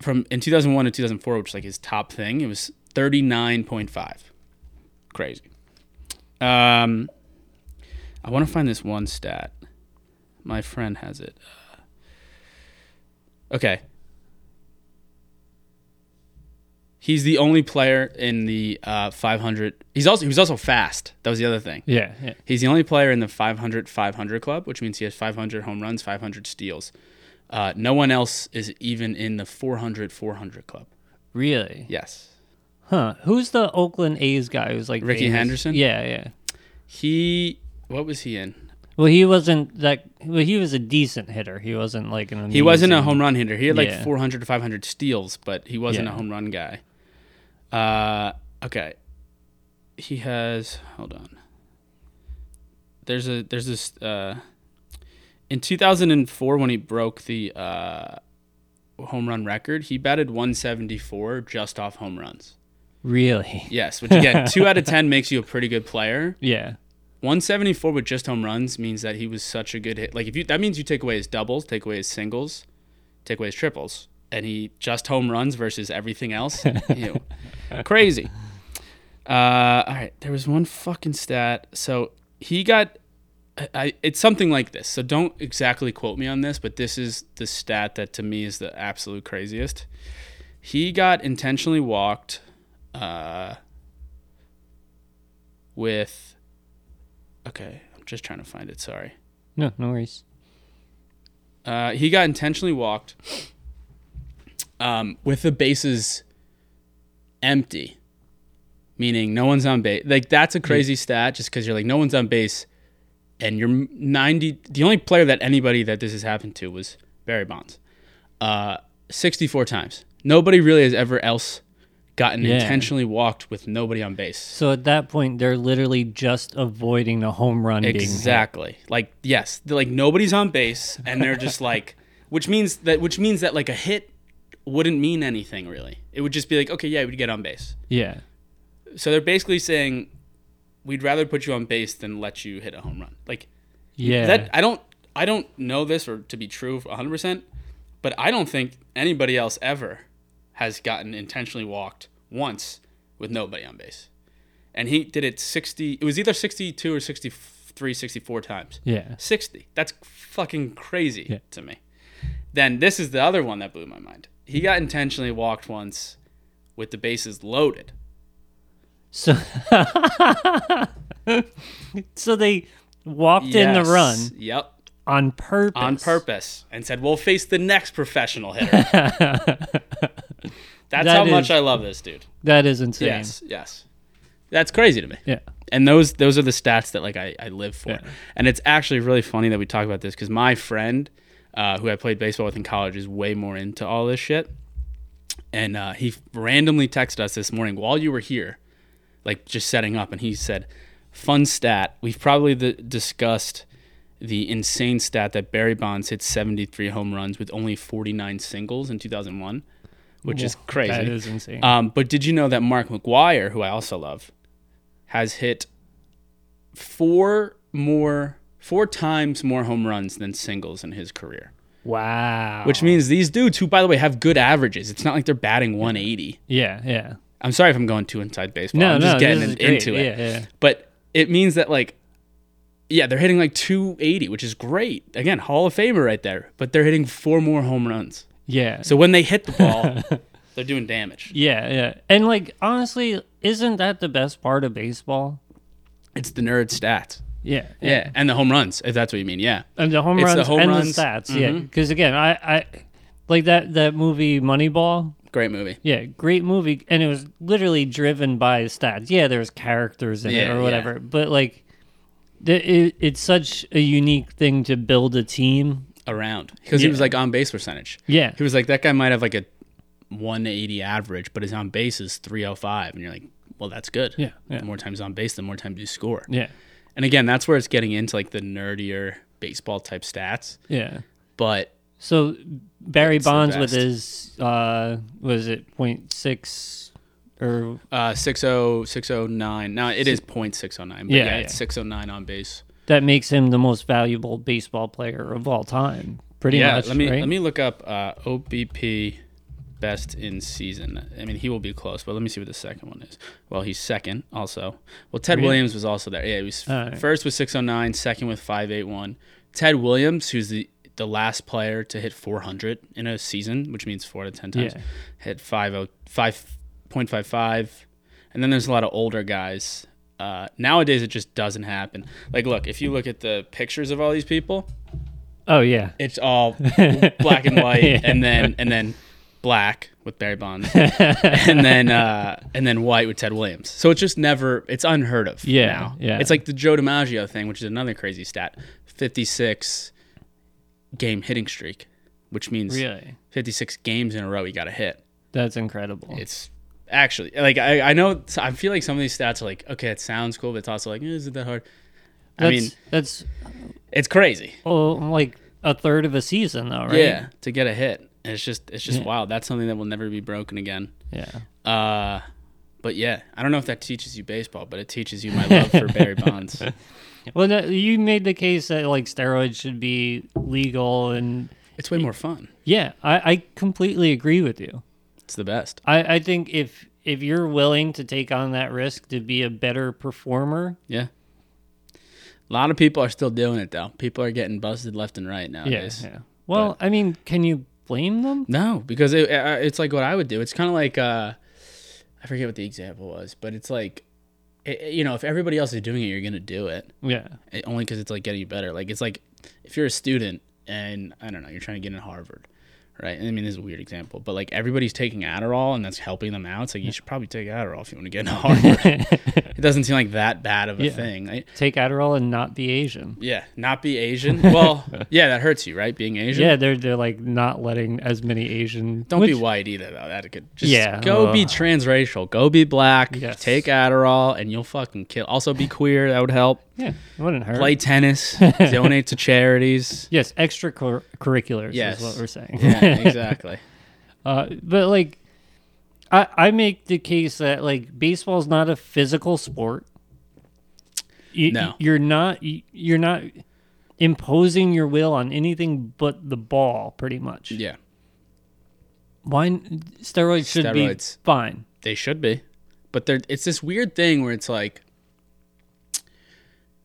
from in 2001 to 2004, which is like his top thing, it was 39.5. Crazy. Um, I want to find this one stat. My friend has it. Uh, okay. He's the only player in the uh, 500. He's also he was also fast. That was the other thing. Yeah. Yeah. He's the only player in the 500 500 club, which means he has 500 home runs, 500 steals. Uh, no one else is even in the 400 400 club. Really? Yes. Huh? Who's the Oakland A's guy? Who's like Ricky famous? Henderson? Yeah. Yeah. He what was he in? Well, he wasn't that. Well, he was a decent hitter. He wasn't like an. He wasn't a home run hitter. He had like Yeah. 400 to 500 steals, but he wasn't a home run guy. Uh, okay. He has. Hold on. There's a there's this uh, in 2004 when he broke the uh, home run record. He batted 174 just off home runs. Really? Yes, which again, two out of ten makes you a pretty good player. Yeah. 174 with just home runs means that he was such a good hit. Like if you that means you take away his doubles, take away his singles, take away his triples, and he just home runs versus everything else. Ew. Crazy. Uh, all right, there was one fucking stat. So he got. I, it's something like this. So don't exactly quote me on this, but this is the stat that to me is the absolute craziest. He got intentionally walked uh, with. Okay, I'm just trying to find it. Sorry. No, no worries. Uh, he got intentionally walked um, with the bases empty, meaning no one's on base. Like that's a crazy stat, just because you're like no one's on base, and you're 90. The only player that anybody that this has happened to was Barry Bonds, uh, 64 times. Nobody really has ever else gotten Yeah. intentionally walked with nobody on base. So at that point, they're literally just avoiding a home run. Exactly. Like yes, like nobody's on base, and they're just like, which means that which means that like a hit wouldn't mean anything really. It would just be like, okay, yeah, we'd get on base. Yeah. So they're basically saying, we'd rather put you on base than let you hit a home run. Like Yeah. that. I don't. I don't know this or to be true 100, percent but I don't think anybody else ever has gotten intentionally walked once with nobody on base. And he did it 60. It was either 62 or 63, 64 times. yeah. 60. That's fucking crazy Yeah. to me. Then this is the other one that blew my mind. He got intentionally walked once with the bases loaded. So. so they walked in the run, Yep. On purpose. on purpose and said, "We'll face the next professional hitter." That's That how much I love this dude. That is insane. Yes, yes. That's crazy to me. Yeah. And those those are the stats that like I, I live for. Yeah. And it's actually really funny that we talk about this because my friend, uh, who I played baseball with in college, is way more into all this shit. And uh, he randomly texted us this morning while you were here, like just setting up, and he said, "Fun stat. We've probably the, discussed the insane stat that Barry Bonds hit 73 home runs with only 49 singles in 2001, which is crazy. That is insane. Um, but did you know that Mark McGwire, who I also love, has hit four more, four times more home runs than singles in his career? wow. Which means these dudes, who by the way have good averages, it's not like they're batting 180. yeah, yeah. I'm sorry if I'm going too inside baseball. No, I'm no, just getting in- great. into it. Yeah, yeah. But it means that like, yeah, they're hitting like 280, which is great. Again, Hall of Famer right there. But they're hitting four more home runs. Yeah. So when they hit the ball, they're doing damage. yeah, yeah. And like honestly, isn't that the best part of baseball? It's the nerd stats. Yeah. Yeah, and the home runs, if that's what you mean. Yeah, And the home It's the runs home and runs. the stats. Yeah. Mhm. Because again, I, I like that that movie Moneyball. great movie. Yeah, great movie, and it was literally driven by stats. Yeah, there's characters in it Yeah, or yeah. whatever, but like, the, it, it's such a unique thing to build a team. Around because he was like on base percentage. Yeah, He was like that guy might have like a 180 average, but his on base is 305, and you're like, well, that's good. Yeah, yeah. The more times on base, the more times you score. yeah, And again, that's where it's getting into like the nerdier baseball type stats. yeah. But So Barry Bonds with his uh, was it point six or uh, 60, 609. Now it is .609, but Yeah, yeah, yeah. it's 609 on base. that makes him the most valuable baseball player of all time. Pretty yeah, much. let me right? let me look up uh, OBP best in season. I mean, he will be close, but let me see what the second one is. Well, he's second also. Well, Ted Really? Williams was also there. Yeah, he was right. first with 609, second with 581. Ted Williams, who's the the last player to hit 400 in a season, which means 4 to 10 times, Yeah. hit 50 5.55. And then there's a lot of older guys. Uh, nowadays, it just doesn't happen. Like, look, if you look at the pictures of all these people, Oh yeah. it's all black and white Yeah. and then and then black with Barry Bonds and then uh and then white with Ted Williams. So it's just never it's unheard of Yeah, now. yeah. It's like the Joe DiMaggio thing, which is another crazy stat. 56 game hitting streak, which means Really, 56 games in a row he got a hit. that's incredible. It's actually like I, I know I feel like some of these stats are like okay, it sounds cool, but it's also like eh, is it that hard? I That's, mean, that's it's crazy. oh, like a third of a season though, right? Yeah, to get a hit. It's just it's just Yeah. wild. That's something that will never be broken again. Yeah. Uh but yeah, I don't know if that teaches you baseball, but it teaches you my love for Barry Bonds. Well, no, you made the case that like steroids should be legal, and It's way more fun. yeah, I, I completely agree with you. It's the best. I, I think if if you're willing to take on that risk to be a better performer, Yeah. A lot of people are still doing it though. People are getting busted left and right yeah, nowadays. yeah. Well, I mean, can you blame them? No, because it, uh, it's like what I would do. It's kind of like uh, I forget what the example was, but it's like, it- you know, if everybody else is doing it, you're gonna do it. Yeah, It- only because it's like getting better. Like it's like if you're a student and I don't know, you're trying to get in Harvard, right? I mean, this is a weird example, but like everybody's taking Adderall and that's helping them out. It's like you should probably take Adderall if you want to get into Harvard. it doesn't seem like that bad of a Yeah. thing. I, take Adderall and not be Asian. yeah, not be Asian. Well, yeah, that hurts you, right? Being Asian. Yeah, they're they're like not letting as many Asian. Don't be white either, though. That could just Yeah, go be transracial. Go be black. Yes. Take Adderall, and you'll fucking kill. Also, be queer. That would help. Yeah, it wouldn't hurt. Play tennis. donate to charities. Yes, extracurriculars Yes. is what we're saying. Yeah, exactly. Uh, but like, I I make the case that like baseball's not a physical sport. You, No. you're not. you- You're not imposing your will on anything but the ball, pretty much. yeah, Why steroids should Steroids. be fine. they should be, but there. It's this weird thing where it's like.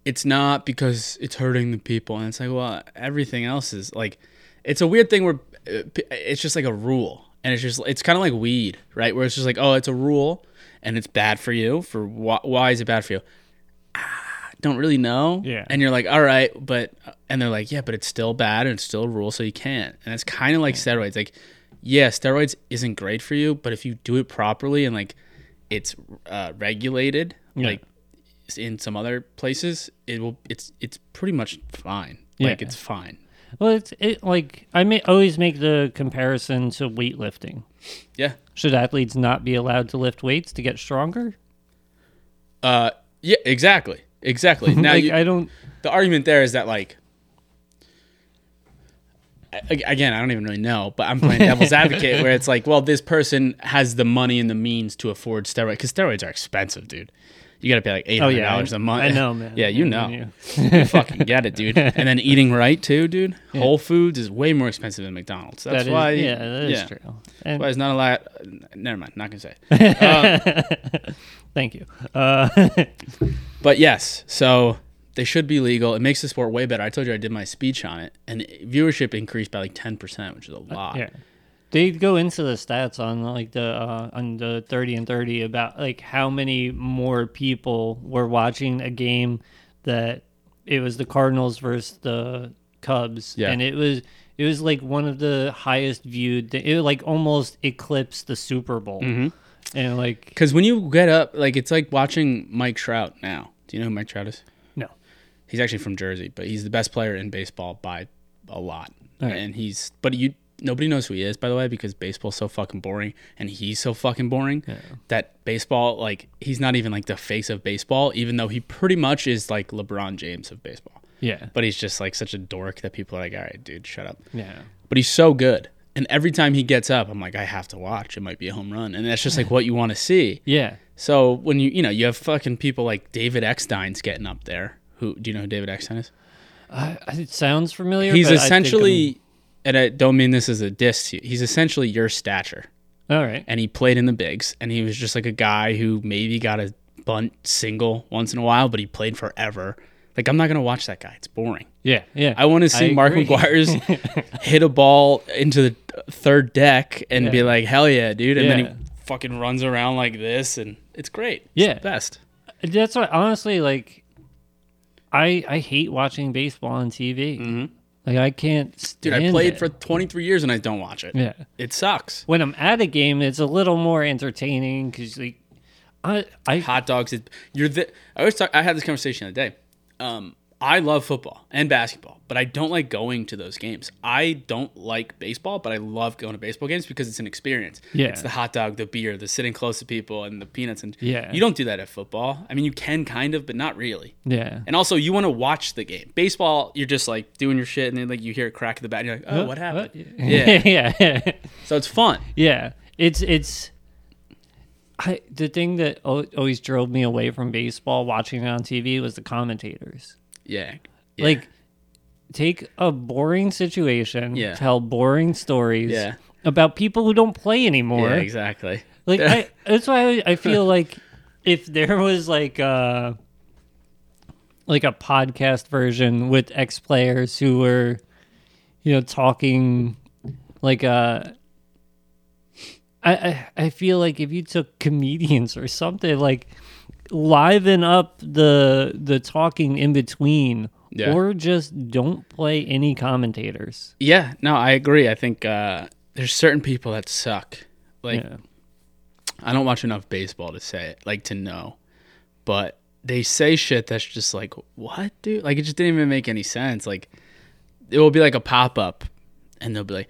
It's not because it's hurting the people, and it's like, well, everything else is like, it's a weird thing where uh, it's just like a rule, and it's just it's kind of like weed, right? Where it's just like, oh, it's a rule, and it's bad for you. For why, why is it bad for you? don't really know. Yeah. And you're like, all right, but and they're like, yeah, but it's still bad and it's still a rule, so you can't. And it's kind of like steroids. Like, yeah, steroids isn't great for you, but if you do it properly and like it's uh, regulated, Yeah. like in some other places, it will. It's it's pretty much fine. Like Yeah. it's fine. Well, it's it like I may always make the comparison to weightlifting. Yeah. Should athletes not be allowed to lift weights to get stronger? Uh. Yeah. Exactly. Exactly. Now like you, I don't. the argument there is that like again i don't even really know but i'm playing devil's advocate where it's like well this person has the money and the means to afford steroids because steroids are expensive dude you gotta pay like $800 Oh yeah, a month I know, man. yeah you know you. you fucking get it dude and then eating right too dude whole foods is way more expensive than mcdonald's that's That is- why yeah, that is yeah. true. And why it's not a lot never mind not gonna say it. thank you. Uh, But yes, so they should be legal. It makes the sport way better. I told you I did my speech on it, and viewership increased by like ten percent, which is a lot. yeah, they go into the stats on like the uh, on the thirty for thirty about like how many more people were watching a game that it was the Cardinals versus the Cubs, Yeah. and it was it was like one of the highest viewed. It like almost eclipsed the Super Bowl, Mm-hmm. and like Because when you get up, like it's like watching Mike Trout now. Do you know who Mike Trout is? no, He's actually from Jersey, but he's the best player in baseball by a lot. Right. And he's, but you, nobody knows who he is, by the way, because baseball's so fucking boring, and he's so fucking boring that baseball, like, he's not even like the face of baseball, even though he pretty much is like LeBron James of baseball. yeah, But he's just like such a dork that people are like, all right, dude, shut up. yeah. but he's so good. And every time he gets up, I'm like, I have to watch. It might be a home run, and that's just like what you want to see. Yeah. So when you you know you have fucking people like David Eckstein's getting up there. Who do you know who David Eckstein is? Uh, it sounds familiar. He's but I think essentially, and I don't mean this as a diss. to you, He's essentially your stature, all right. and he played in the bigs, and he was just like a guy who maybe got a bunt single once in a while, but he played forever. Like I'm not gonna watch that guy. It's boring. Yeah, yeah. I want to see I Mark agree. McGwire's hit a ball into the third deck and be like, "Hell yeah, dude!" And then he fucking runs around like this, and it's great. It's Yeah. the best. That's what honestly like. I I hate watching baseball on TV. Mm-hmm. Like I can't Dude, I played it. for 23 years and I don't watch it. yeah. It sucks. When I'm at a game, it's a little more entertaining because like I I Hot dogs. It, you're the. I always talk. I had this conversation the other day. Um, I love football and basketball, but I don't like going to those games. I don't like baseball, but I love going to baseball games because it's an experience. Yeah. It's the hot dog, the beer, the sitting close to people, and the peanuts. And Yeah. you don't do that at football. I mean, you can kind of, but not really. yeah And also, you want to watch the game. Baseball, you're just like doing your shit, and then like you hear a crack of the bat, and you're like, oh, what happened? Yeah, yeah. So it's fun. Yeah, it's it's. I the thing that always drove me away from baseball watching it on TV was the commentators. Yeah. Yeah. Like, take a boring situation, Yeah. tell boring stories Yeah. about people who don't play anymore. yeah, exactly. Like, I, that's why I, feel like if there was like a like a podcast version with ex players who were, you know, talking like uh I, I I feel like if you took comedians or something like liven up the the talking in between Yeah. or just don't play any commentators. Yeah, no, I agree. I think uh, there's certain people that suck. Like, yeah. I don't watch enough baseball to say it, like to know, but they say shit that's just like, what, dude? Like, it just didn't even make any sense. Like, it will be like a pop up, and they'll be like,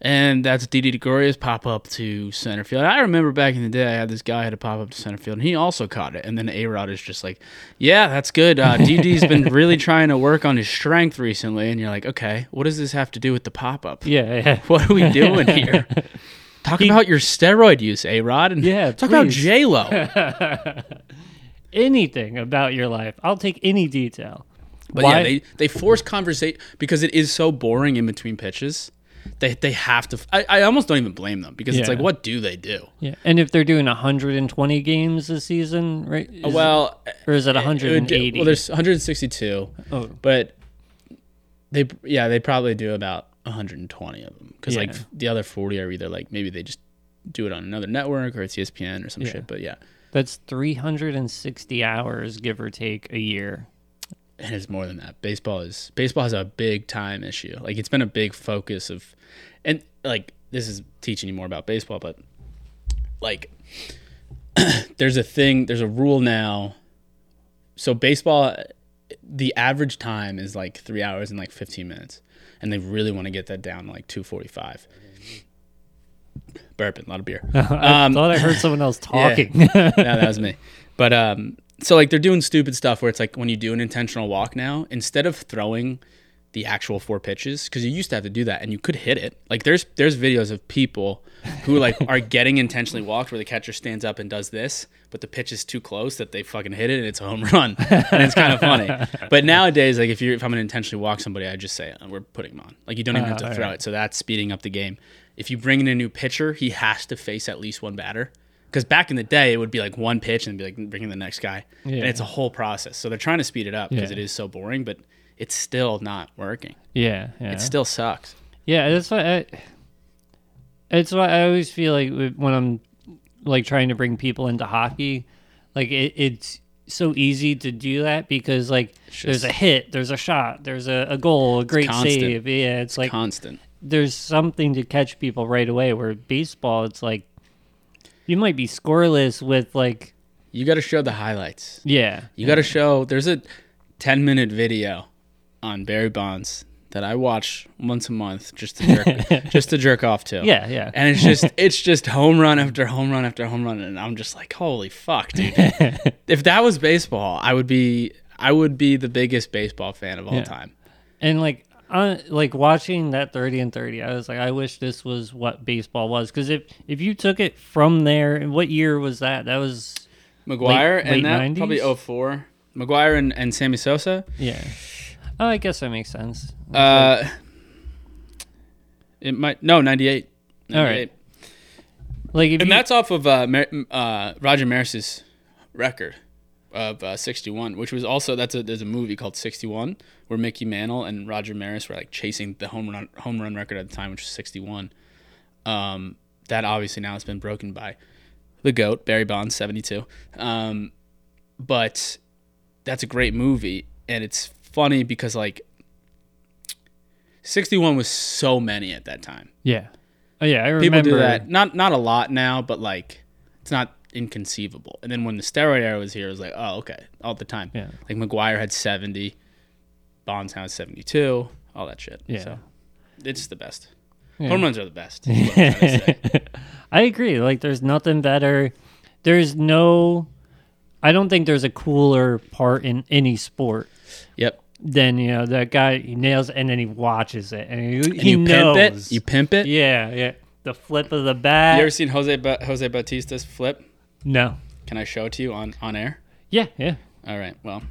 and that's Didi DeGoria's pop up to center field. I remember back in the day, I had this guy had a pop up to center field, and he also caught it. And then A Rod is just like, yeah, that's good. Uh, DD's been really trying to work on his strength recently. And you're like, okay, what does this have to do with the pop up? Yeah, yeah. What are we doing here? Talk about your steroid use, A Rod, and Yeah, talk about please. J Lo. Anything about your life. I'll take any detail. But Why- yeah, they they force conversation because it is so boring in between pitches. They they have to. I, I almost don't even blame them because it's Yeah. like, what do they do? Yeah, and if they're doing 120 games this season, right? Is- well, or is it it would- 180? well, there's 162, oh, but they yeah they probably do about 120 of them because like Yeah. the other 40 are either like maybe they just do it on another network or it's ESPN or some Yeah. shit. But yeah, that's 360 hours, give or take, a year. It is more than that. Baseball is baseball has a big time issue. Like it's been a big focus of, and like this is teaching you more about baseball, but like there's a thing, there's a rule now. So baseball, the average time is like three hours and like 15 minutes, and they really want to get that down to like 2:45. Burping, a lot of beer. I Um, thought I heard someone else talking. no, that was me. But um, so like they're doing stupid stuff where it's like when you do an intentional walk now, instead of throwing the actual four pitches, because you used to have to do that and you could hit it. Like there's there's videos of people who like are getting intentionally walked where the catcher stands up and does this, but the pitch is too close that they fucking hit it and it's a home run, and it's kind of funny. But nowadays, like if you are if I'm gonna intentionally walk somebody, I just say "Uh, we're putting him on. Like you don't even have to throw alright. it, so that's speeding up the game. If you bring in a new pitcher, he has to face at least one batter. Because back in the day, it would be like one pitch and be like bringing the next guy, and Yeah. it's a whole process. So they're trying to speed it up because Yeah. it is so boring, but it's still not working. yeah, yeah. It still sucks. Yeah, that's why. I, it's why I always feel like when I'm like trying to bring people into hockey, like it, it's so easy to do that because like there's a hit, there's a shot, there's a, a goal, a great constant. save. Yeah, it's like Constant. there's something to catch people right away. Where baseball, it's like you might be scoreless with like You got to show the highlights. yeah, You got to show. There's a 10 minute video on Barry Bonds that I watch once a month just to jerk, just to jerk off to. yeah, yeah. And it's just it's just home run after home run after home run, and I'm just like, holy fuck, dude! if that was baseball, I would be I would be the biggest baseball fan of all Yeah. time. And like, uh, like watching that thirty for thirty, I was like, I wish this was what baseball was. Because if if you took it from there, and what year was that? That was McGwire and that 90s? probably 04. McGwire and, and Sammy Sosa. yeah. Oh, I guess that makes sense. Uh, it might no 98. All right. Like, if and you, that's off of uh, Mar- uh, Roger Maris's record of uh, 61, which was also that's a there's a movie called 61 where Mickey Mantle and Roger Maris were like chasing the home run home run record at the time, which was 61. Um, that obviously now has been broken by the goat Barry Bonds 72. Um, but that's a great movie, and it's funny because like 61 was so many at that time yeah, oh yeah, I remember people do that not not a lot now but like it's not inconceivable and then when the steroid era was here it was like oh okay all the time Yeah. like McGwire had 70 bonds had 72 all that shit Yeah. so it's the best Yeah. home runs are the best is what I'm to say. I agree. Like, there's nothing better. There's no. I don't think there's a cooler part in any sport yep Then you know that guy he nails it and then he watches it and he, and he you knows. pimp it you pimp it Yeah, yeah. The flip of the bat. you ever seen jose ba- jose bautista's flip no. can i show it to you on on air Yeah, yeah. all right well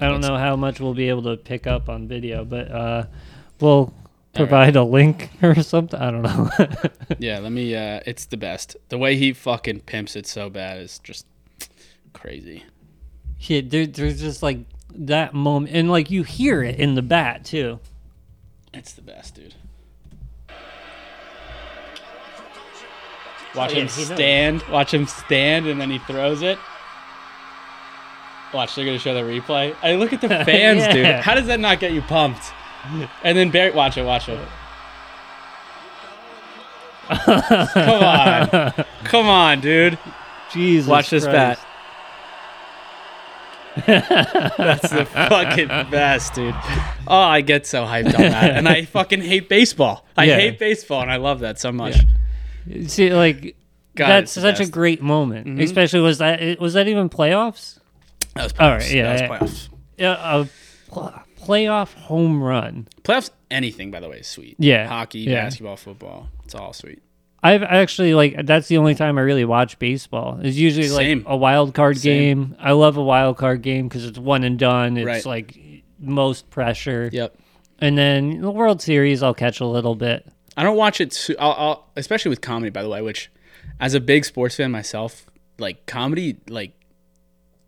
I don't know how much we'll be able to pick up on video, but uh, we'll provide a link or something. I don't know. yeah let me uh it's the best the way he fucking pimps it so bad is just crazy yeah, there, there's just like that moment, and like you hear it in the bat too. It's the best, dude. Watch Oh, yeah, him he knows. stand. Watch him stand, and then he throws it. Watch, they're gonna show the replay. I look at the fans, dude. How does that not get you pumped? And then Barry, watch it, watch it. Come on, come on, dude. Jesus, Watch this Christ. bat. That's the fucking best, dude. Oh, I get so hyped on that, and I fucking hate baseball. I Yeah. hate baseball, and I love that so much. See, like God, that's it's the such a best. Mm-hmm. great moment. Especially was that was that even playoffs? That was playoffs. right, yeah, that yeah. was playoffs. Yeah, a pl- playoff home run. Playoffs, anything by the way, is sweet. Yeah, hockey, yeah. basketball, football, it's all sweet. I've actually like that's the only time I really watch baseball. It's usually Same. like a wild card Same. game. I love a wild card game because it's one and done. It's Right. like most pressure. Yep. And then the World Series, I'll catch a little bit. I don't watch it, too, I'll, I'll, especially with comedy, by the way. Which, as a big sports fan myself, like comedy, like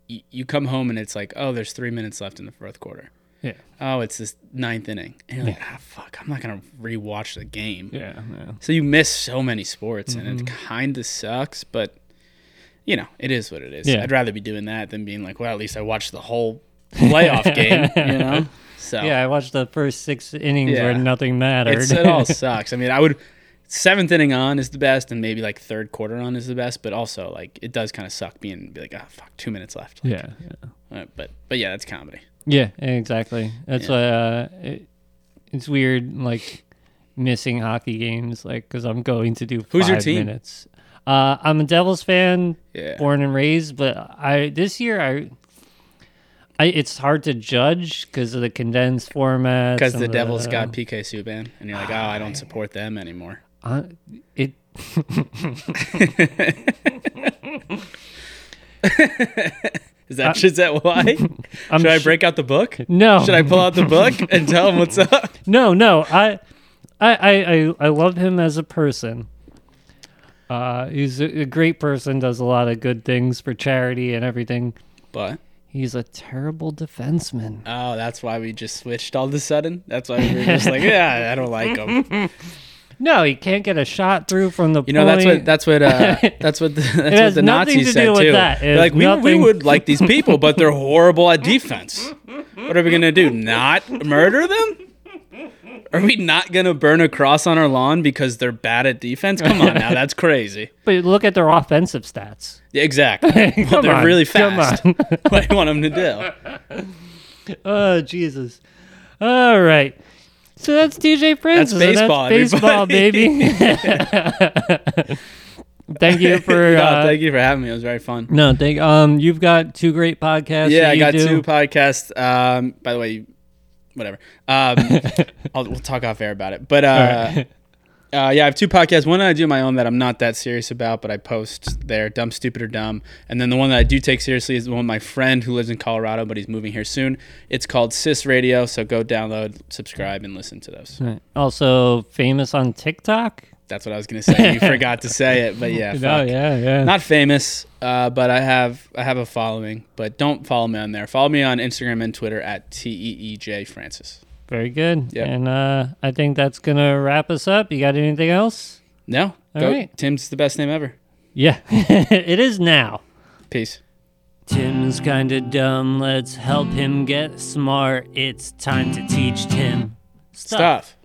y- you come home and it's like, oh, there's three minutes left in the fourth quarter. Yeah. Oh, it's this ninth inning, and you're like, ah, fuck, I'm not gonna rewatch the game. Yeah. yeah. So you miss so many sports, and Mm-hmm. it kind of sucks, but you know, it is what it is. Yeah. I'd rather be doing that than being like, well, at least I watched the whole playoff game. You know. So Yeah, I watched the first six innings Yeah. where nothing mattered. it's, it all sucks. I mean, I would seventh inning on is the best, and maybe like third quarter on is the best. But also, like, it does kind of suck being be like, oh fuck, two minutes left. Like, yeah, yeah. uh, but but yeah, that's comedy. Yeah, exactly. That's Yeah. why uh, it, it's weird, like missing hockey games, like because I'm going to do. Who's your team? Minutes. Uh, I'm a Devils fan, Yeah. born and raised, but I this year I. I, it's hard to judge because of the condensed format. Because the Devils got PK Subban, and you're like, oh, I don't support them anymore. uh, it. Is that is that why? I'm Should I break out the book? No, Should I pull out the book and tell him what's up? No, no. I, I, I, I, I love him as a person. Uh, he's a, a great person. Does a lot of good things for charity and everything. But He's a terrible defenseman. oh, that's why we just switched all of a sudden. That's why we were just like, yeah, I don't like him. No, he can't get a shot through from the You know, that's what that's what uh, that's what the, that's what the Nazis to said too. that. Like, we, we would like these people, but they're horrible at defense. What are we gonna do? Not murder them? Are we not gonna burn a cross on our lawn because they're bad at defense? Come on now, that's crazy. But look at their offensive stats. Yeah, exactly. Well, they're on, really come fast. on. what do you want them to do? Oh Jesus! All right. So that's TJ Francis. and baseball, That's baseball, baby. thank you for. No, uh, thank you for having me. It was very fun. No, thank. Um, you've got two great podcasts. Yeah, I got do. two podcasts. Um, by the way, whatever. Um, I'll, we'll talk off air about it. But uh, right. uh, yeah, I have two podcasts. One I do my own that I'm not that serious about, but I post there, dumb, stupid, or dumb. And then the one that I do take seriously is the one my friend who lives in Colorado, but he's moving here soon. It's called Sis Radio. So go download, subscribe, and listen to those. Right. Also famous on TikTok. That's what I was gonna say. You forgot to say it, but yeah, Oh fuck. yeah, yeah. not famous, uh, but I have I have a following. But don't follow me on there. Follow me on Instagram and Twitter at t e e j francis. Very good. Yep. And uh, I think that's gonna wrap us up. You got anything else? No, All go. right. Tim's the best name ever. Yeah, it is now. Peace. Tim's kinda dumb. Let's help him get smart. It's time to teach Tim Stuff.